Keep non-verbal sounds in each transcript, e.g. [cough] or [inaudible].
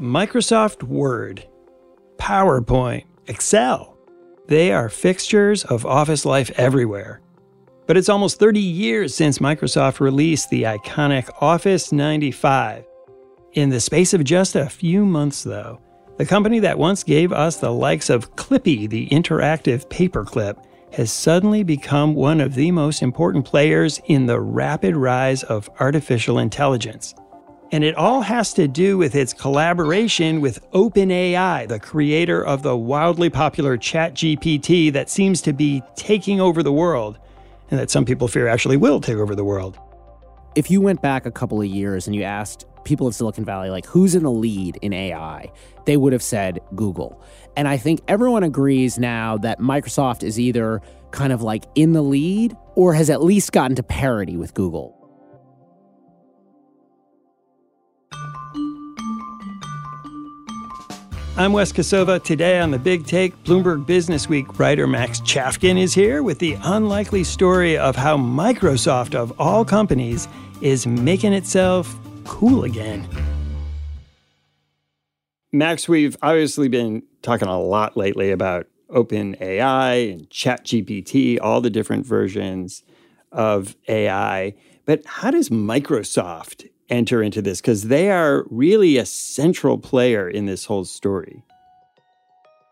Microsoft Word, PowerPoint, Excel. They are fixtures of office life everywhere. But it's almost 30 years since Microsoft released the iconic Office 95. In the space of just a few months, though, the company that once gave us the likes of Clippy, the interactive paperclip, has suddenly become one of the most important players in the rapid rise of artificial intelligence. And it all has to do with its collaboration with OpenAI, the creator of the wildly popular ChatGPT that seems to be taking over the world, and that some people fear actually will take over the world. If you went back a couple of years and you asked people of Silicon Valley, like, who's in the lead in AI, they would have said Google. And I think everyone agrees now that Microsoft is either kind of like in the lead or has at least gotten to parity with Google. I'm Wes Kosova. Today on the Big Take, Bloomberg Business Week writer Max Chafkin is here with the unlikely story of how Microsoft, of all companies, is making itself cool again. Max, we've obviously been talking a lot lately about OpenAI and ChatGPT, all the different versions of AI. But how does Microsoft enter into this because they are really a central player in this whole story.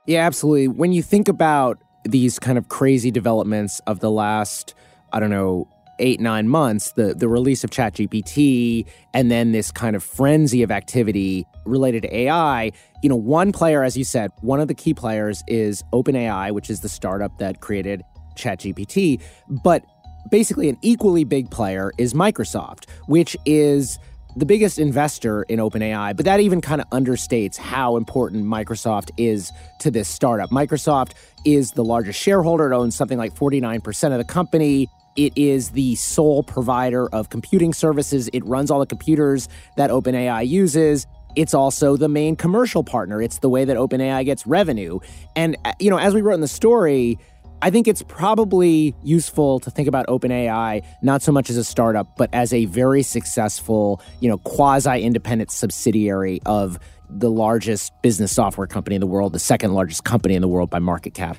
Yeah, absolutely. When you think about these kind of crazy developments of the last, I don't know, eight, nine months, the, the release of ChatGPT, and then this kind of frenzy of activity related to AI, you know, one player, as you said, one of the key players is OpenAI, which is the startup that created ChatGPT. But basically an equally big player is Microsoft, which is the biggest investor in OpenAI, but that even kind of understates how important Microsoft is to this startup. Microsoft is the largest shareholder, it owns something like 49% of the company. It is the sole provider of computing services. It runs all the computers that OpenAI uses. It's also the main commercial partner. It's the way that OpenAI gets revenue. And, uh, you know, as we wrote in the story, I think it's probably useful to think about OpenAI not so much as a startup, but as a very successful, you know, quasi-independent subsidiary of the largest business software company in the world, the second largest company in the world by market cap.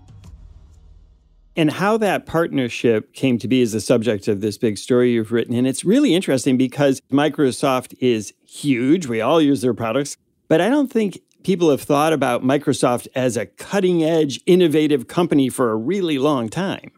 And how that partnership came to be is the subject of this big story you've written. And it's really interesting because Microsoft is huge. We all use their products. But I don't think people have thought about Microsoft as a cutting edge, innovative company for a really long time.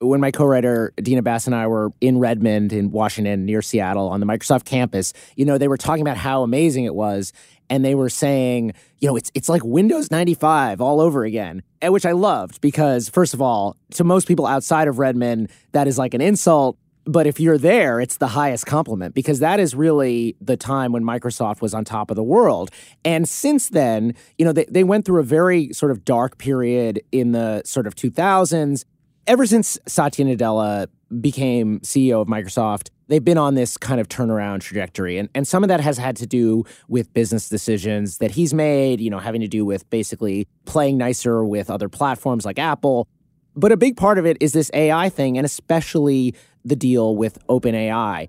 When my co writer Dina Bass and I were in Redmond, in Washington, near Seattle, on the Microsoft campus, you know, they were talking about how amazing it was. And they were saying, you know, it's, it's like Windows 95 all over again, eh, which I loved because, first of all, to most people outside of Redmond, that is like an insult but if you're there, it's the highest compliment because that is really the time when Microsoft was on top of the world. And since then, you know, they, they went through a very sort of dark period in the sort of 2000s. Ever since Satya Nadella became CEO of Microsoft, they've been on this kind of turnaround trajectory. And, and some of that has had to do with business decisions that he's made, you know, having to do with basically playing nicer with other platforms like Apple. But a big part of it is this AI thing, and especially the deal with OpenAI.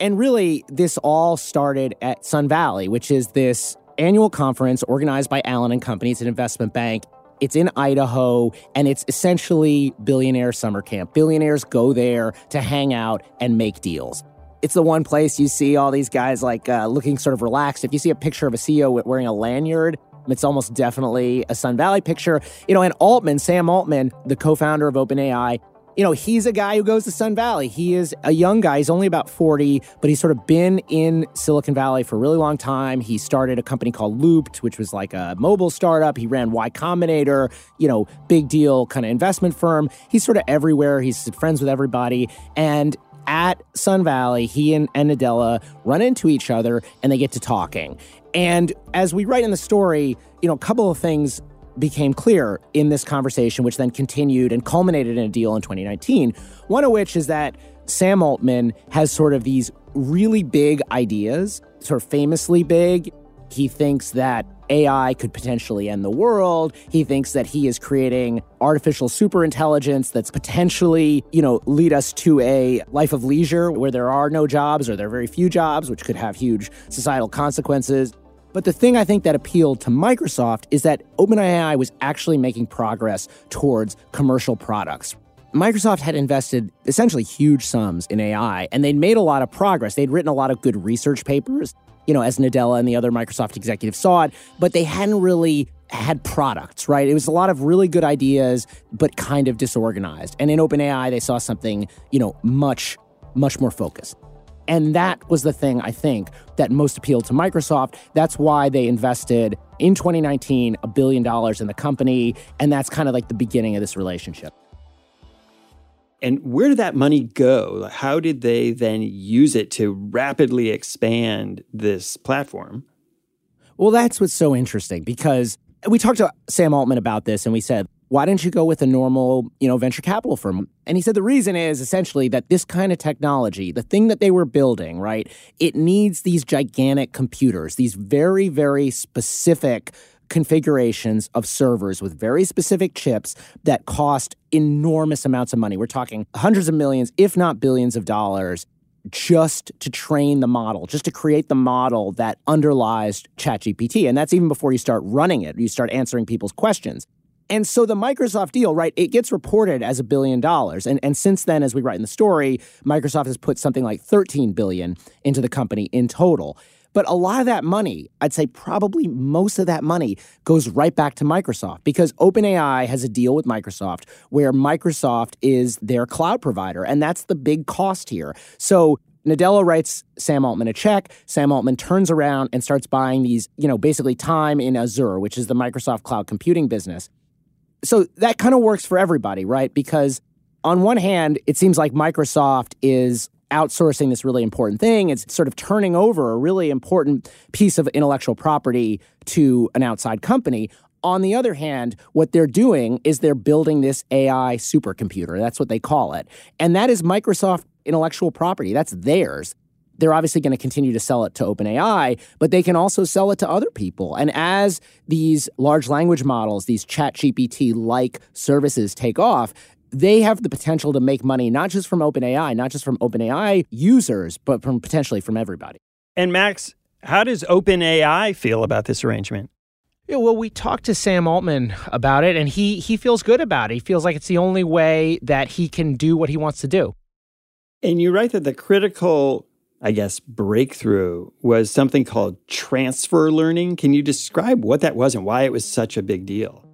And really, this all started at Sun Valley, which is this annual conference organized by Allen and Company. It's an investment bank. It's in Idaho, and it's essentially billionaire summer camp. Billionaires go there to hang out and make deals. It's the one place you see all these guys like uh, looking sort of relaxed. If you see a picture of a CEO wearing a lanyard, it's almost definitely a Sun Valley picture. You know, and Altman, Sam Altman, the co founder of OpenAI, you know, he's a guy who goes to Sun Valley. He is a young guy. He's only about 40, but he's sort of been in Silicon Valley for a really long time. He started a company called Loopt, which was like a mobile startup. He ran Y Combinator, you know, big deal kind of investment firm. He's sort of everywhere. He's friends with everybody. And at Sun Valley, he and, and Nadella run into each other and they get to talking. And as we write in the story, you know, a couple of things became clear in this conversation, which then continued and culminated in a deal in 2019. One of which is that Sam Altman has sort of these really big ideas, sort of famously big. He thinks that AI could potentially end the world. He thinks that he is creating artificial superintelligence that's potentially, you know, lead us to a life of leisure where there are no jobs or there are very few jobs, which could have huge societal consequences. But the thing I think that appealed to Microsoft is that OpenAI was actually making progress towards commercial products. Microsoft had invested essentially huge sums in AI and they'd made a lot of progress. They'd written a lot of good research papers you know, as Nadella and the other Microsoft executives saw it, but they hadn't really had products, right? It was a lot of really good ideas, but kind of disorganized. And in OpenAI, they saw something, you know, much, much more focused. And that was the thing I think that most appealed to Microsoft. That's why they invested in 2019 a billion dollars in the company. And that's kind of like the beginning of this relationship. And where did that money go? How did they then use it to rapidly expand this platform? Well, that's what's so interesting because we talked to Sam Altman about this and we said, why didn't you go with a normal, you know, venture capital firm? And he said the reason is essentially that this kind of technology, the thing that they were building, right, it needs these gigantic computers, these very, very specific configurations of servers with very specific chips that cost enormous amounts of money. We're talking hundreds of millions, if not billions of dollars just to train the model, just to create the model that underlies ChatGPT. And that's even before you start running it, you start answering people's questions. And so the Microsoft deal, right, it gets reported as a billion dollars. And, and since then, as we write in the story, Microsoft has put something like 13 billion into the company in total. But a lot of that money, I'd say probably most of that money goes right back to Microsoft because OpenAI has a deal with Microsoft where Microsoft is their cloud provider. And that's the big cost here. So Nadella writes Sam Altman a check. Sam Altman turns around and starts buying these, you know, basically time in Azure, which is the Microsoft cloud computing business. So that kind of works for everybody, right? Because on one hand, it seems like Microsoft is outsourcing this really important thing. It's sort of turning over a really important piece of intellectual property to an outside company. On the other hand, what they're doing is they're building this AI supercomputer. That's what they call it. And that is Microsoft intellectual property. That's theirs. They're obviously going to continue to sell it to OpenAI, but they can also sell it to other people. And as these large language models, these ChatGPT like services take off, they have the potential to make money not just from OpenAI, not just from OpenAI users, but from potentially from everybody. And Max, how does OpenAI feel about this arrangement? Yeah, well, we talked to Sam Altman about it, and he he feels good about it. He feels like it's the only way that he can do what he wants to do. And you write that the critical, I guess, breakthrough was something called transfer learning. Can you describe what that was and why it was such a big deal?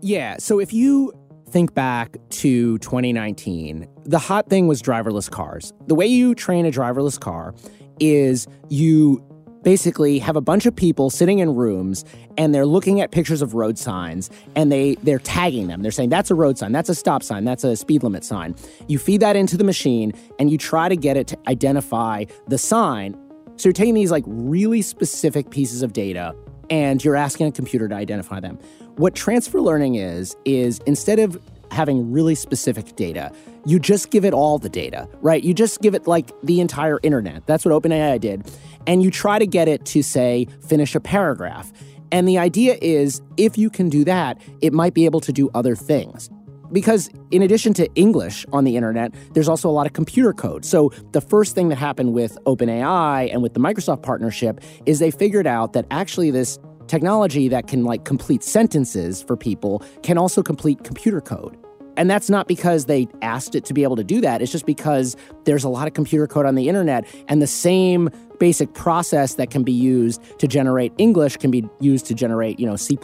Yeah. So if you think back to 2019, the hot thing was driverless cars. The way you train a driverless car is you basically have a bunch of people sitting in rooms and they're looking at pictures of road signs and they they're tagging them. They're saying that's a road sign, that's a stop sign, that's a speed limit sign. You feed that into the machine and you try to get it to identify the sign. So you're taking these like really specific pieces of data and you're asking a computer to identify them. What transfer learning is, is instead of having really specific data, you just give it all the data, right? You just give it like the entire internet. That's what OpenAI did. And you try to get it to say, finish a paragraph. And the idea is if you can do that, it might be able to do other things. Because in addition to English on the internet, there's also a lot of computer code. So the first thing that happened with OpenAI and with the Microsoft partnership is they figured out that actually this technology that can like complete sentences for people can also complete computer code. And that's not because they asked it to be able to do that. It's just because there's a lot of computer code on the internet, and the same basic process that can be used to generate English can be used to generate, you know, C.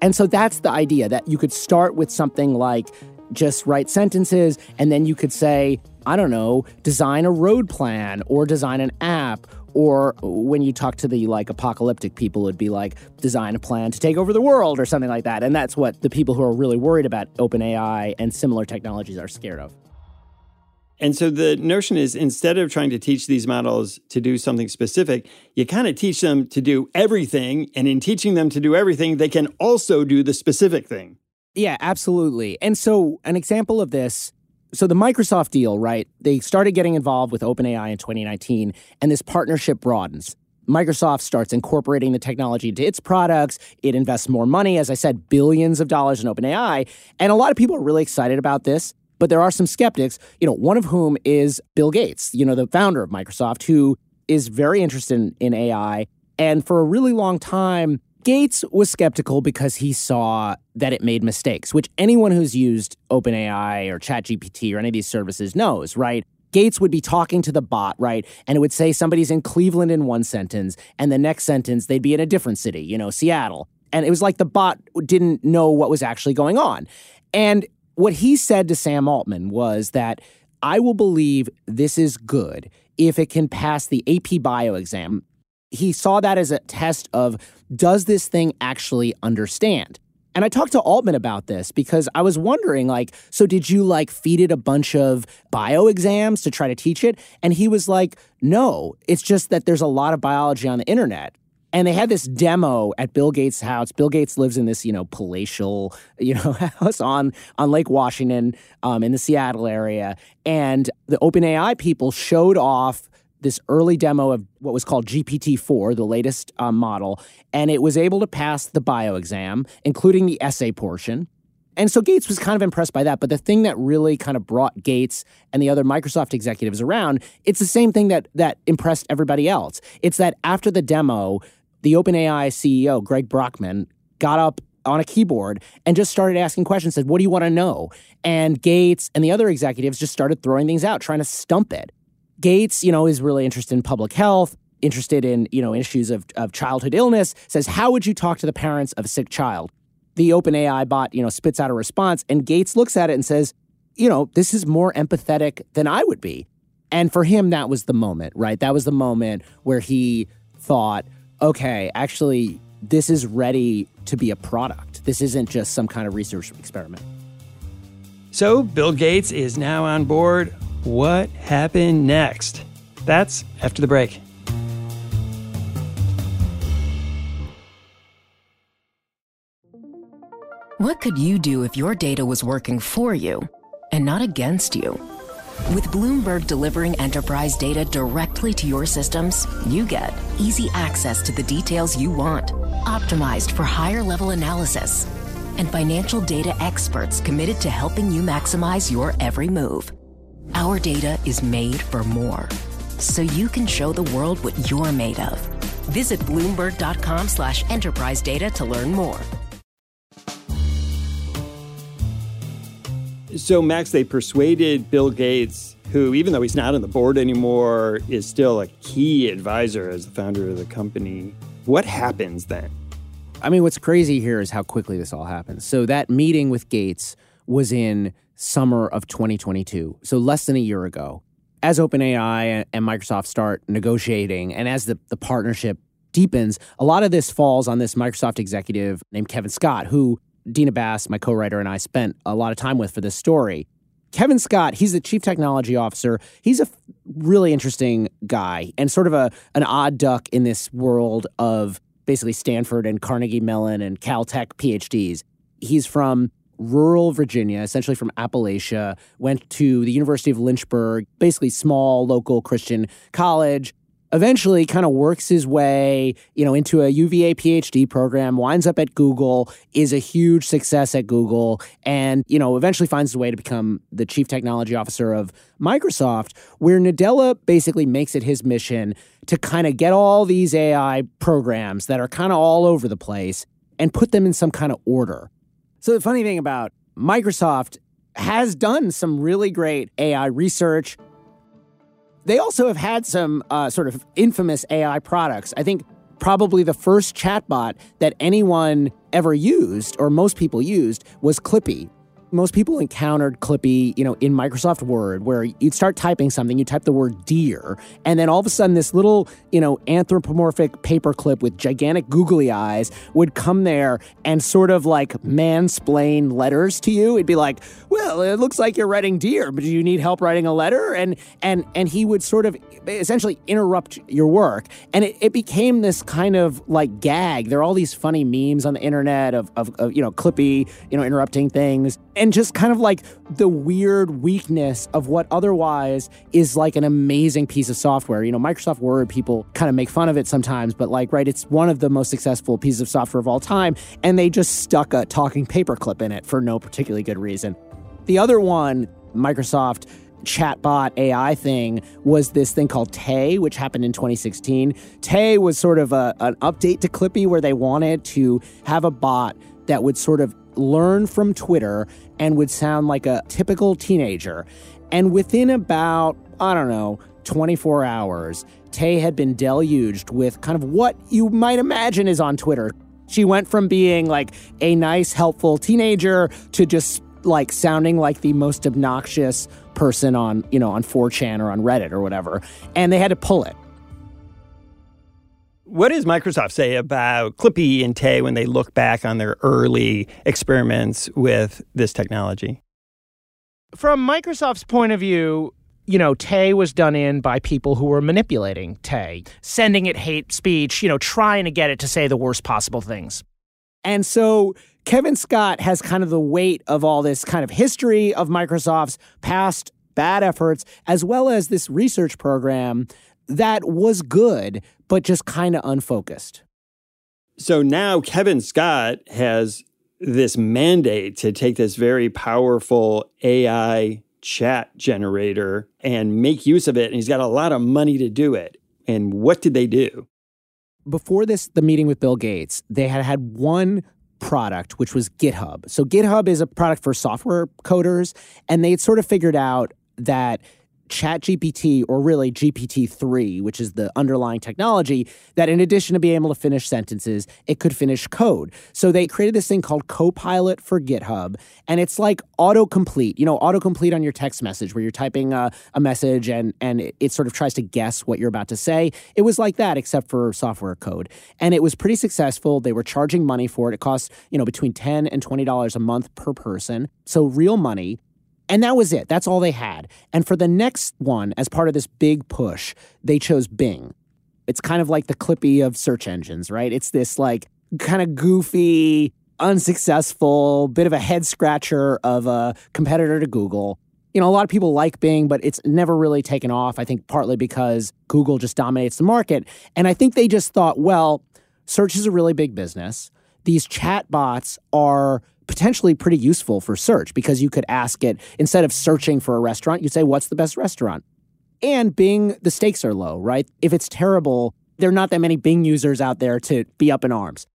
And so that's the idea that you could start with something like just write sentences, and then you could say, I don't know, design a road plan or design an app or when you talk to the like apocalyptic people, it'd be like design a plan to take over the world or something like that. And that's what the people who are really worried about OpenAI and similar technologies are scared of. And so the notion is instead of trying to teach these models to do something specific, you kind of teach them to do everything. And in teaching them to do everything, they can also do the specific thing. Yeah, absolutely. And so, an example of this so the Microsoft deal, right? They started getting involved with OpenAI in 2019, and this partnership broadens. Microsoft starts incorporating the technology into its products. It invests more money, as I said, billions of dollars in OpenAI. And a lot of people are really excited about this, but there are some skeptics, you know, one of whom is Bill Gates, you know, the founder of Microsoft, who is very interested in, in AI. And for a really long time, Gates was skeptical because he saw that it made mistakes, which anyone who's used OpenAI or ChatGPT or any of these services knows, right? Gates would be talking to the bot, right? And it would say somebody's in Cleveland in one sentence, and the next sentence they'd be in a different city, you know, Seattle. And it was like the bot didn't know what was actually going on. And what he said to Sam Altman was that I will believe this is good if it can pass the AP bio exam he saw that as a test of does this thing actually understand? And I talked to Altman about this because I was wondering, like, so did you like feed it a bunch of bio exams to try to teach it? And he was like, no, it's just that there's a lot of biology on the internet. And they had this demo at Bill Gates' house. Bill Gates lives in this, you know, palatial, [laughs] you know, house on on Lake Washington, um, in the Seattle area. And the OpenAI people showed off this early demo of what was called GPT-4, the latest um, model, and it was able to pass the bio exam, including the essay portion. And so Gates was kind of impressed by that. But the thing that really kind of brought Gates and the other Microsoft executives around, it's the same thing that that impressed everybody else. It's that after the demo, the OpenAI CEO, Greg Brockman, got up on a keyboard and just started asking questions, said, What do you want to know? And Gates and the other executives just started throwing things out, trying to stump it. Gates, you know, is really interested in public health, interested in, you know, issues of, of childhood illness, says, How would you talk to the parents of a sick child? The OpenAI bot, you know, spits out a response, and Gates looks at it and says, You know, this is more empathetic than I would be. And for him, that was the moment, right? That was the moment where he thought, okay, actually, this is ready to be a product. This isn't just some kind of research experiment. So, Bill Gates is now on board what happened next? That's after the break. What could you do if your data was working for you and not against you? With Bloomberg delivering enterprise data directly to your systems, you get easy access to the details you want, optimized for higher level analysis, and financial data experts committed to helping you maximize your every move. Our data is made for more, so you can show the world what you're made of. Visit Bloomberg.com slash enterprise data to learn more. So, Max, they persuaded Bill Gates, who, even though he's not on the board anymore, is still a key advisor as the founder of the company. What happens then? I mean, what's crazy here is how quickly this all happens. So, that meeting with Gates was in summer of 2022, so less than a year ago. As OpenAI and Microsoft start negotiating, and as the, the partnership deepens, a lot of this falls on this Microsoft executive named Kevin Scott, who Dina Bass, my co writer, and I spent a lot of time with for this story. Kevin Scott, he's the chief technology officer. He's a really interesting guy and sort of a an odd duck in this world of basically Stanford and Carnegie Mellon and Caltech PhDs. He's from rural Virginia, essentially from Appalachia, went to the University of Lynchburg, basically small local Christian college. Eventually, kind of works his way, you know, into a UVA PhD program. Winds up at Google, is a huge success at Google, and you know, eventually finds a way to become the chief technology officer of Microsoft. Where Nadella basically makes it his mission to kind of get all these AI programs that are kind of all over the place and put them in some kind of order. So the funny thing about Microsoft has done some really great AI research. They also have had some uh, sort of infamous AI products. I think probably the first chatbot that anyone ever used, or most people used, was Clippy. Most people encountered Clippy, you know, in Microsoft Word, where you'd start typing something, you type the word dear, and then all of a sudden this little, you know, anthropomorphic paperclip with gigantic googly eyes would come there and sort of like mansplain letters to you. It'd be like, well, it looks like you're writing dear, but do you need help writing a letter? And and and he would sort of essentially interrupt your work. And it, it became this kind of like gag. There are all these funny memes on the internet of, of, of you know, Clippy, you know, interrupting things just kind of like the weird weakness of what otherwise is like an amazing piece of software. You know, Microsoft Word, people kind of make fun of it sometimes, but like, right, it's one of the most successful pieces of software of all time. And they just stuck a talking paperclip in it for no particularly good reason. The other one, Microsoft chatbot AI thing was this thing called Tay, which happened in 2016. Tay was sort of a, an update to Clippy where they wanted to have a bot that would sort of learn from Twitter and would sound like a typical teenager. And within about, I don't know, 24 hours, Tay had been deluged with kind of what you might imagine is on Twitter. She went from being like a nice, helpful teenager to just like sounding like the most obnoxious person on, you know, on 4chan or on Reddit or whatever. And they had to pull it. What does Microsoft say about Clippy and Tay when they look back on their early experiments with this technology? From Microsoft's point of view, you know, Tay was done in by people who were manipulating Tay, sending it hate speech, you know, trying to get it to say the worst possible things. And so Kevin Scott has kind of the weight of all this kind of history of Microsoft's past bad efforts, as well as this research program that was good, but just kind of unfocused. So now Kevin Scott has this mandate to take this very powerful AI chat generator and make use of it. And he's got a lot of money to do it. And what did they do? Before this, the meeting with Bill Gates, they had had one product, which was GitHub. So GitHub is a product for software coders, and they had sort of figured out that ChatGPT, or really GPT 3, which is the underlying technology, that in addition to being able to finish sentences, it could finish code. So they created this thing called Copilot for GitHub. And it's like autocomplete, you know, autocomplete on your text message where you're typing a, a message and, and it, it sort of tries to guess what you're about to say. It was like that, except for software code. And it was pretty successful. They were charging money for it. It costs, you know, between 10 and $20 a month per person. So real money. And that was it. That's all they had. And for the next one, as part of this big push, they chose Bing. It's kind of like the Clippy of search engines, right? It's this like kind of goofy, unsuccessful, bit of a head scratcher of a competitor to Google. You know, a lot of people like Bing, but it's never really taken off. I think partly because Google just dominates the market. And I think they just thought, well, search is a really big business. These chat bots are potentially pretty useful for search because you could ask it instead of searching for a restaurant, you'd say, What's the best restaurant? And Bing, the stakes are low, right? If it's terrible, there are not that many Bing users out there to be up in arms.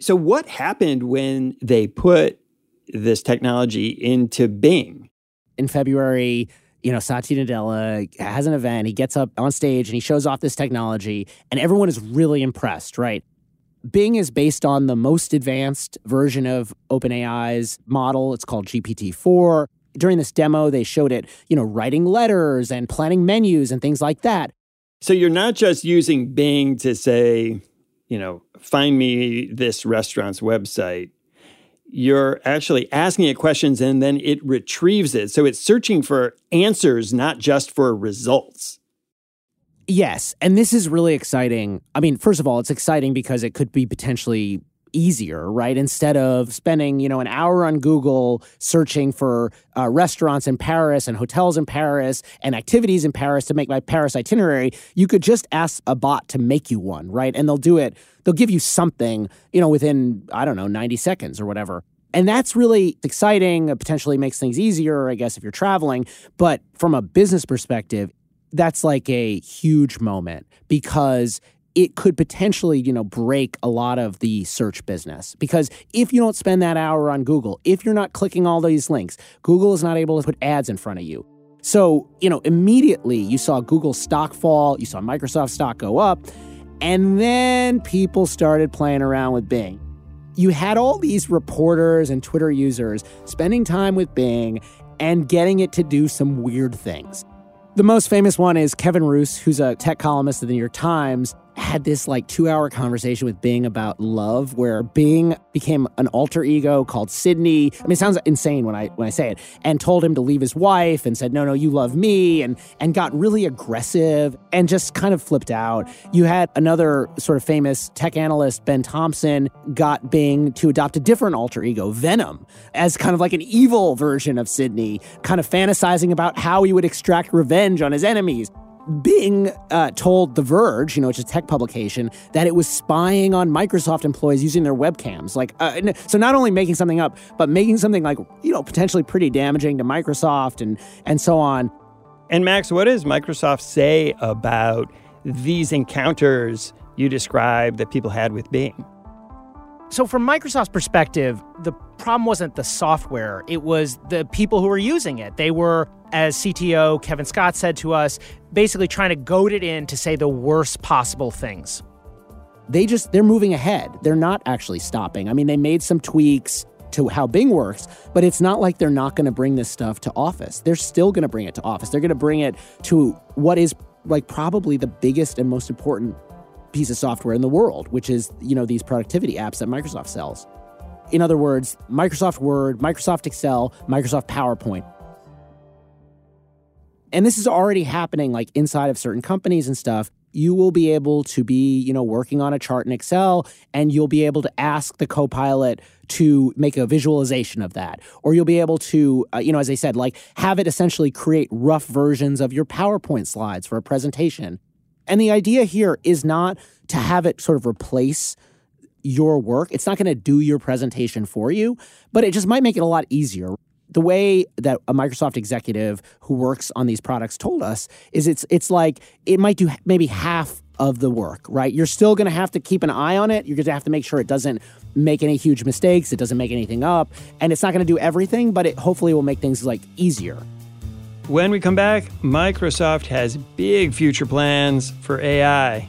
So, what happened when they put this technology into Bing? In February, you know, Satya Nadella has an event. He gets up on stage and he shows off this technology, and everyone is really impressed, right? Bing is based on the most advanced version of OpenAI's model. It's called GPT-4. During this demo, they showed it, you know, writing letters and planning menus and things like that. So you're not just using Bing to say, you know, find me this restaurant's website. You're actually asking it questions and then it retrieves it. So it's searching for answers, not just for results. Yes, and this is really exciting. I mean, first of all, it's exciting because it could be potentially easier, right? Instead of spending, you know, an hour on Google searching for uh, restaurants in Paris and hotels in Paris and activities in Paris to make my Paris itinerary, you could just ask a bot to make you one, right? And they'll do it. They'll give you something, you know, within I don't know, 90 seconds or whatever. And that's really exciting, it potentially makes things easier, I guess, if you're traveling. But from a business perspective, that's like a huge moment because it could potentially, you know, break a lot of the search business. Because if you don't spend that hour on Google, if you're not clicking all these links, Google is not able to put ads in front of you. So, you know, immediately you saw Google stock fall, you saw Microsoft stock go up, and then people started playing around with Bing. you had all these reporters and Twitter users spending time with Bing and getting it to do some weird things. The most famous one is Kevin Roose, who's a tech columnist at the New York Times, had this like two hour conversation with Bing about love, where Bing became an alter ego called Sydney. I mean, it sounds insane when I when I say it, and told him to leave his wife and said, "No, no, you love me," and and got really aggressive and just kind of flipped out. You had another sort of famous tech analyst, Ben Thompson, got Bing to adopt a different alter ego, Venom, as kind of like an evil version of Sydney, kind of fantasizing about how he would extract revenge on his enemies. Bing uh, told The Verge, you know, which is a tech publication, that it was spying on Microsoft employees using their webcams. Like, uh, so not only making something up, but making something like, you know, potentially pretty damaging to Microsoft and and so on. And Max, what does Microsoft say about these encounters you described that people had with Bing? So, from Microsoft's perspective, the problem wasn't the software, it was the people who were using it. They were, as CTO Kevin Scott said to us, basically trying to goad it in to say the worst possible things. They just, they're moving ahead. They're not actually stopping. I mean, they made some tweaks to how Bing works, but it's not like they're not going to bring this stuff to Office. They're still going to bring it to Office. They're going to bring it to what is like probably the biggest and most important piece of software in the world, which is, you know, these productivity apps that Microsoft sells. In other words, Microsoft Word, Microsoft Excel, Microsoft PowerPoint. And this is already happening like inside of certain companies and stuff. You will be able to be, you know, working on a chart in Excel and you'll be able to ask the copilot to make a visualization of that. Or you'll be able to, uh, you know, as I said, like have it essentially create rough versions of your PowerPoint slides for a presentation. And the idea here is not to have it sort of replace your work. It's not going to do your presentation for you, but it just might make it a lot easier. The way that a Microsoft executive who works on these products told us is it's it's like it might do maybe half of the work, right? You're still going to have to keep an eye on it. You're going to have to make sure it doesn't make any huge mistakes, it doesn't make anything up, and it's not going to do everything, but it hopefully will make things like easier. When we come back, Microsoft has big future plans for AI.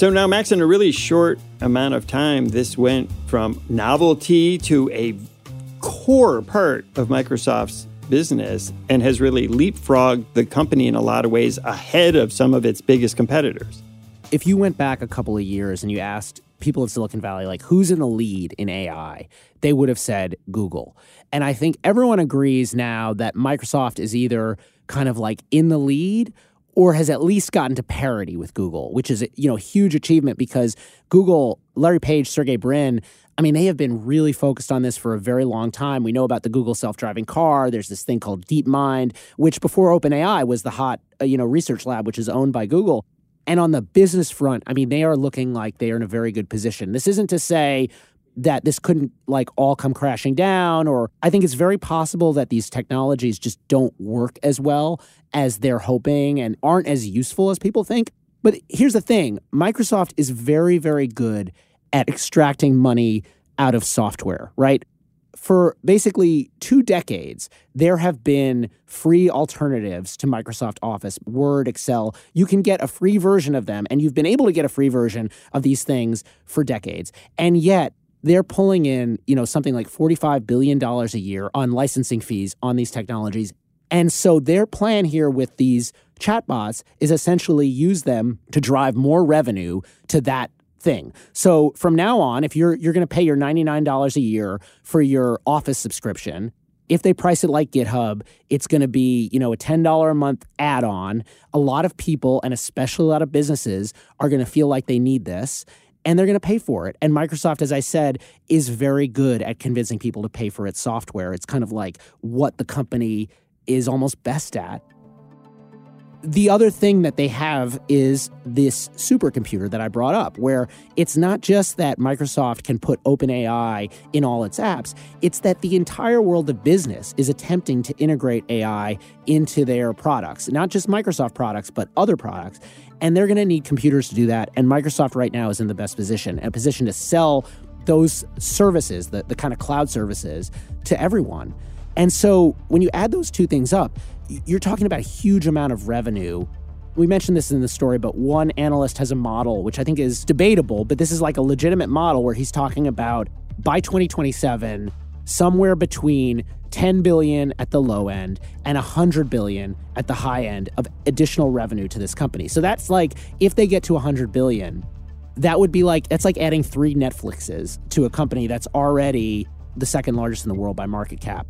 So now, Max, in a really short amount of time, this went from novelty to a core part of Microsoft's business and has really leapfrogged the company in a lot of ways ahead of some of its biggest competitors. If you went back a couple of years and you asked people in Silicon Valley, like, who's in the lead in AI, they would have said Google. And I think everyone agrees now that Microsoft is either kind of like in the lead or has at least gotten to parity with Google, which is a you know huge achievement because Google, Larry Page, Sergey Brin, I mean, they have been really focused on this for a very long time. We know about the Google self-driving car. There's this thing called DeepMind, which before OpenAI was the hot uh, you know research lab, which is owned by Google. And on the business front, I mean, they are looking like they are in a very good position. This isn't to say that this couldn't like all come crashing down or I think it's very possible that these technologies just don't work as well as they're hoping and aren't as useful as people think. But here's the thing, Microsoft is very very good at extracting money out of software, right? for basically two decades, there have been free alternatives to Microsoft Office, Word, Excel. You can get a free version of them, and you've been able to get a free version of these things for decades. And yet, they're pulling in, you know, something like $45 billion a year on licensing fees on these technologies. And so their plan here with these chatbots is essentially use them to drive more revenue to that thing. So from now on, if you're you're going to pay your $99 a year for your Office subscription, if they price it like GitHub, it's going to be, you know, a $10 a month add-on. A lot of people and especially a lot of businesses are going to feel like they need this and they're going to pay for it. And Microsoft, as I said, is very good at convincing people to pay for its software. It's kind of like what the company is almost best at. The other thing that they have is this supercomputer that I brought up, where it's not just that Microsoft can put OpenAI in all its apps, it's that the entire world of business is attempting to integrate AI into their products, not just Microsoft products, but other products. And they're going to need computers to do that. And Microsoft right now is in the best position, a position to sell those services, the, the kind of cloud services, to everyone. And so when you add those two things up, you're talking about a huge amount of revenue. We mentioned this in the story, but one analyst has a model, which I think is debatable, but this is like a legitimate model where he's talking about by 2027, somewhere between 10 billion at the low end and 100 billion at the high end of additional revenue to this company. So that's like if they get to 100 billion, that would be like that's like adding 3 Netflixes to a company that's already the second largest in the world by market cap.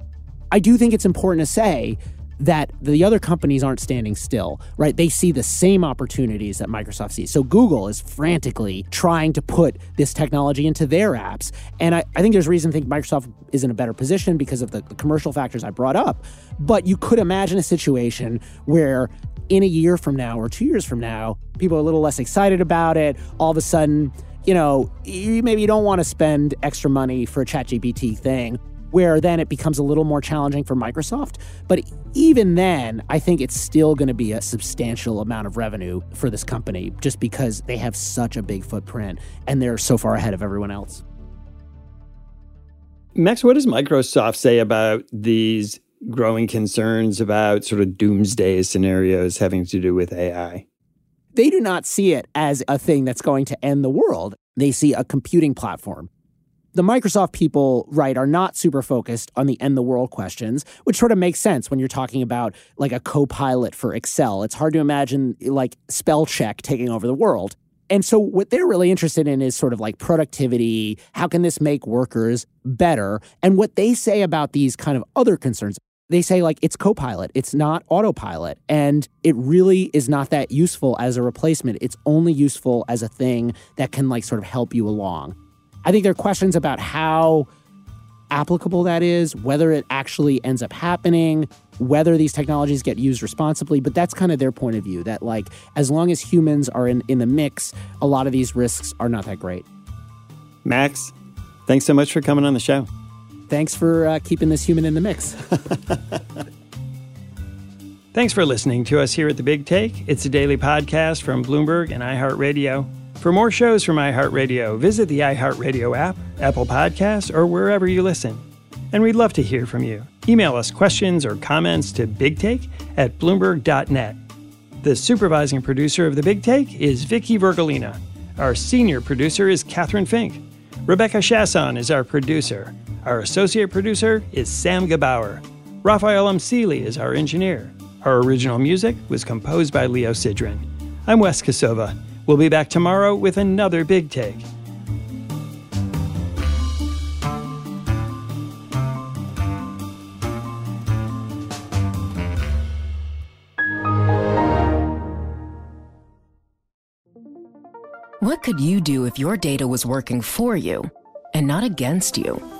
I do think it's important to say that the other companies aren't standing still, right? They see the same opportunities that Microsoft sees. So Google is frantically trying to put this technology into their apps. And I, I think there's reason to think Microsoft is in a better position because of the, the commercial factors I brought up. But you could imagine a situation where in a year from now or two years from now, people are a little less excited about it. All of a sudden, you know, you, maybe you don't want to spend extra money for a ChatGPT thing, where then it becomes a little more challenging for Microsoft. But even then, I think it's still going to be a substantial amount of revenue for this company just because they have such a big footprint and they're so far ahead of everyone else. Max, what does Microsoft say about these growing concerns about sort of doomsday scenarios having to do with AI? They do not see it as a thing that's going to end the world. They see a computing platform the Microsoft people, right, are not super focused on the end the world questions, which sort of makes sense when you're talking about like a co-pilot for Excel. It's hard to imagine like spell check taking over the world. And so what they're really interested in is sort of like productivity, how can this make workers better? And what they say about these kind of other concerns, they say like it's copilot, it's not autopilot, and it really is not that useful as a replacement. It's only useful as a thing that can like sort of help you along. I think there are questions about how applicable that is, whether it actually ends up happening, whether these technologies get used responsibly. But that's kind of their point of view that, like, as long as humans are in, in the mix, a lot of these risks are not that great. Max, thanks so much for coming on the show. Thanks for uh, keeping this human in the mix. [laughs] thanks for listening to us here at The Big Take. It's a daily podcast from Bloomberg and iHeartRadio. For more shows from iHeartRadio, visit the iHeartRadio app, Apple Podcasts, or wherever you listen. And we'd love to hear from you. Email us questions or comments to bigtake at bloomberg.net. The supervising producer of The Big Take is Vicky Vergolina. Our senior producer is Catherine Fink. Rebecca Chasson is our producer. Our associate producer is Sam Gebauer. Raphael Amsili is our engineer. Our original music was composed by Leo Sidran. I'm Wes Kosova. We'll be back tomorrow with another big take. What could you do if your data was working for you and not against you?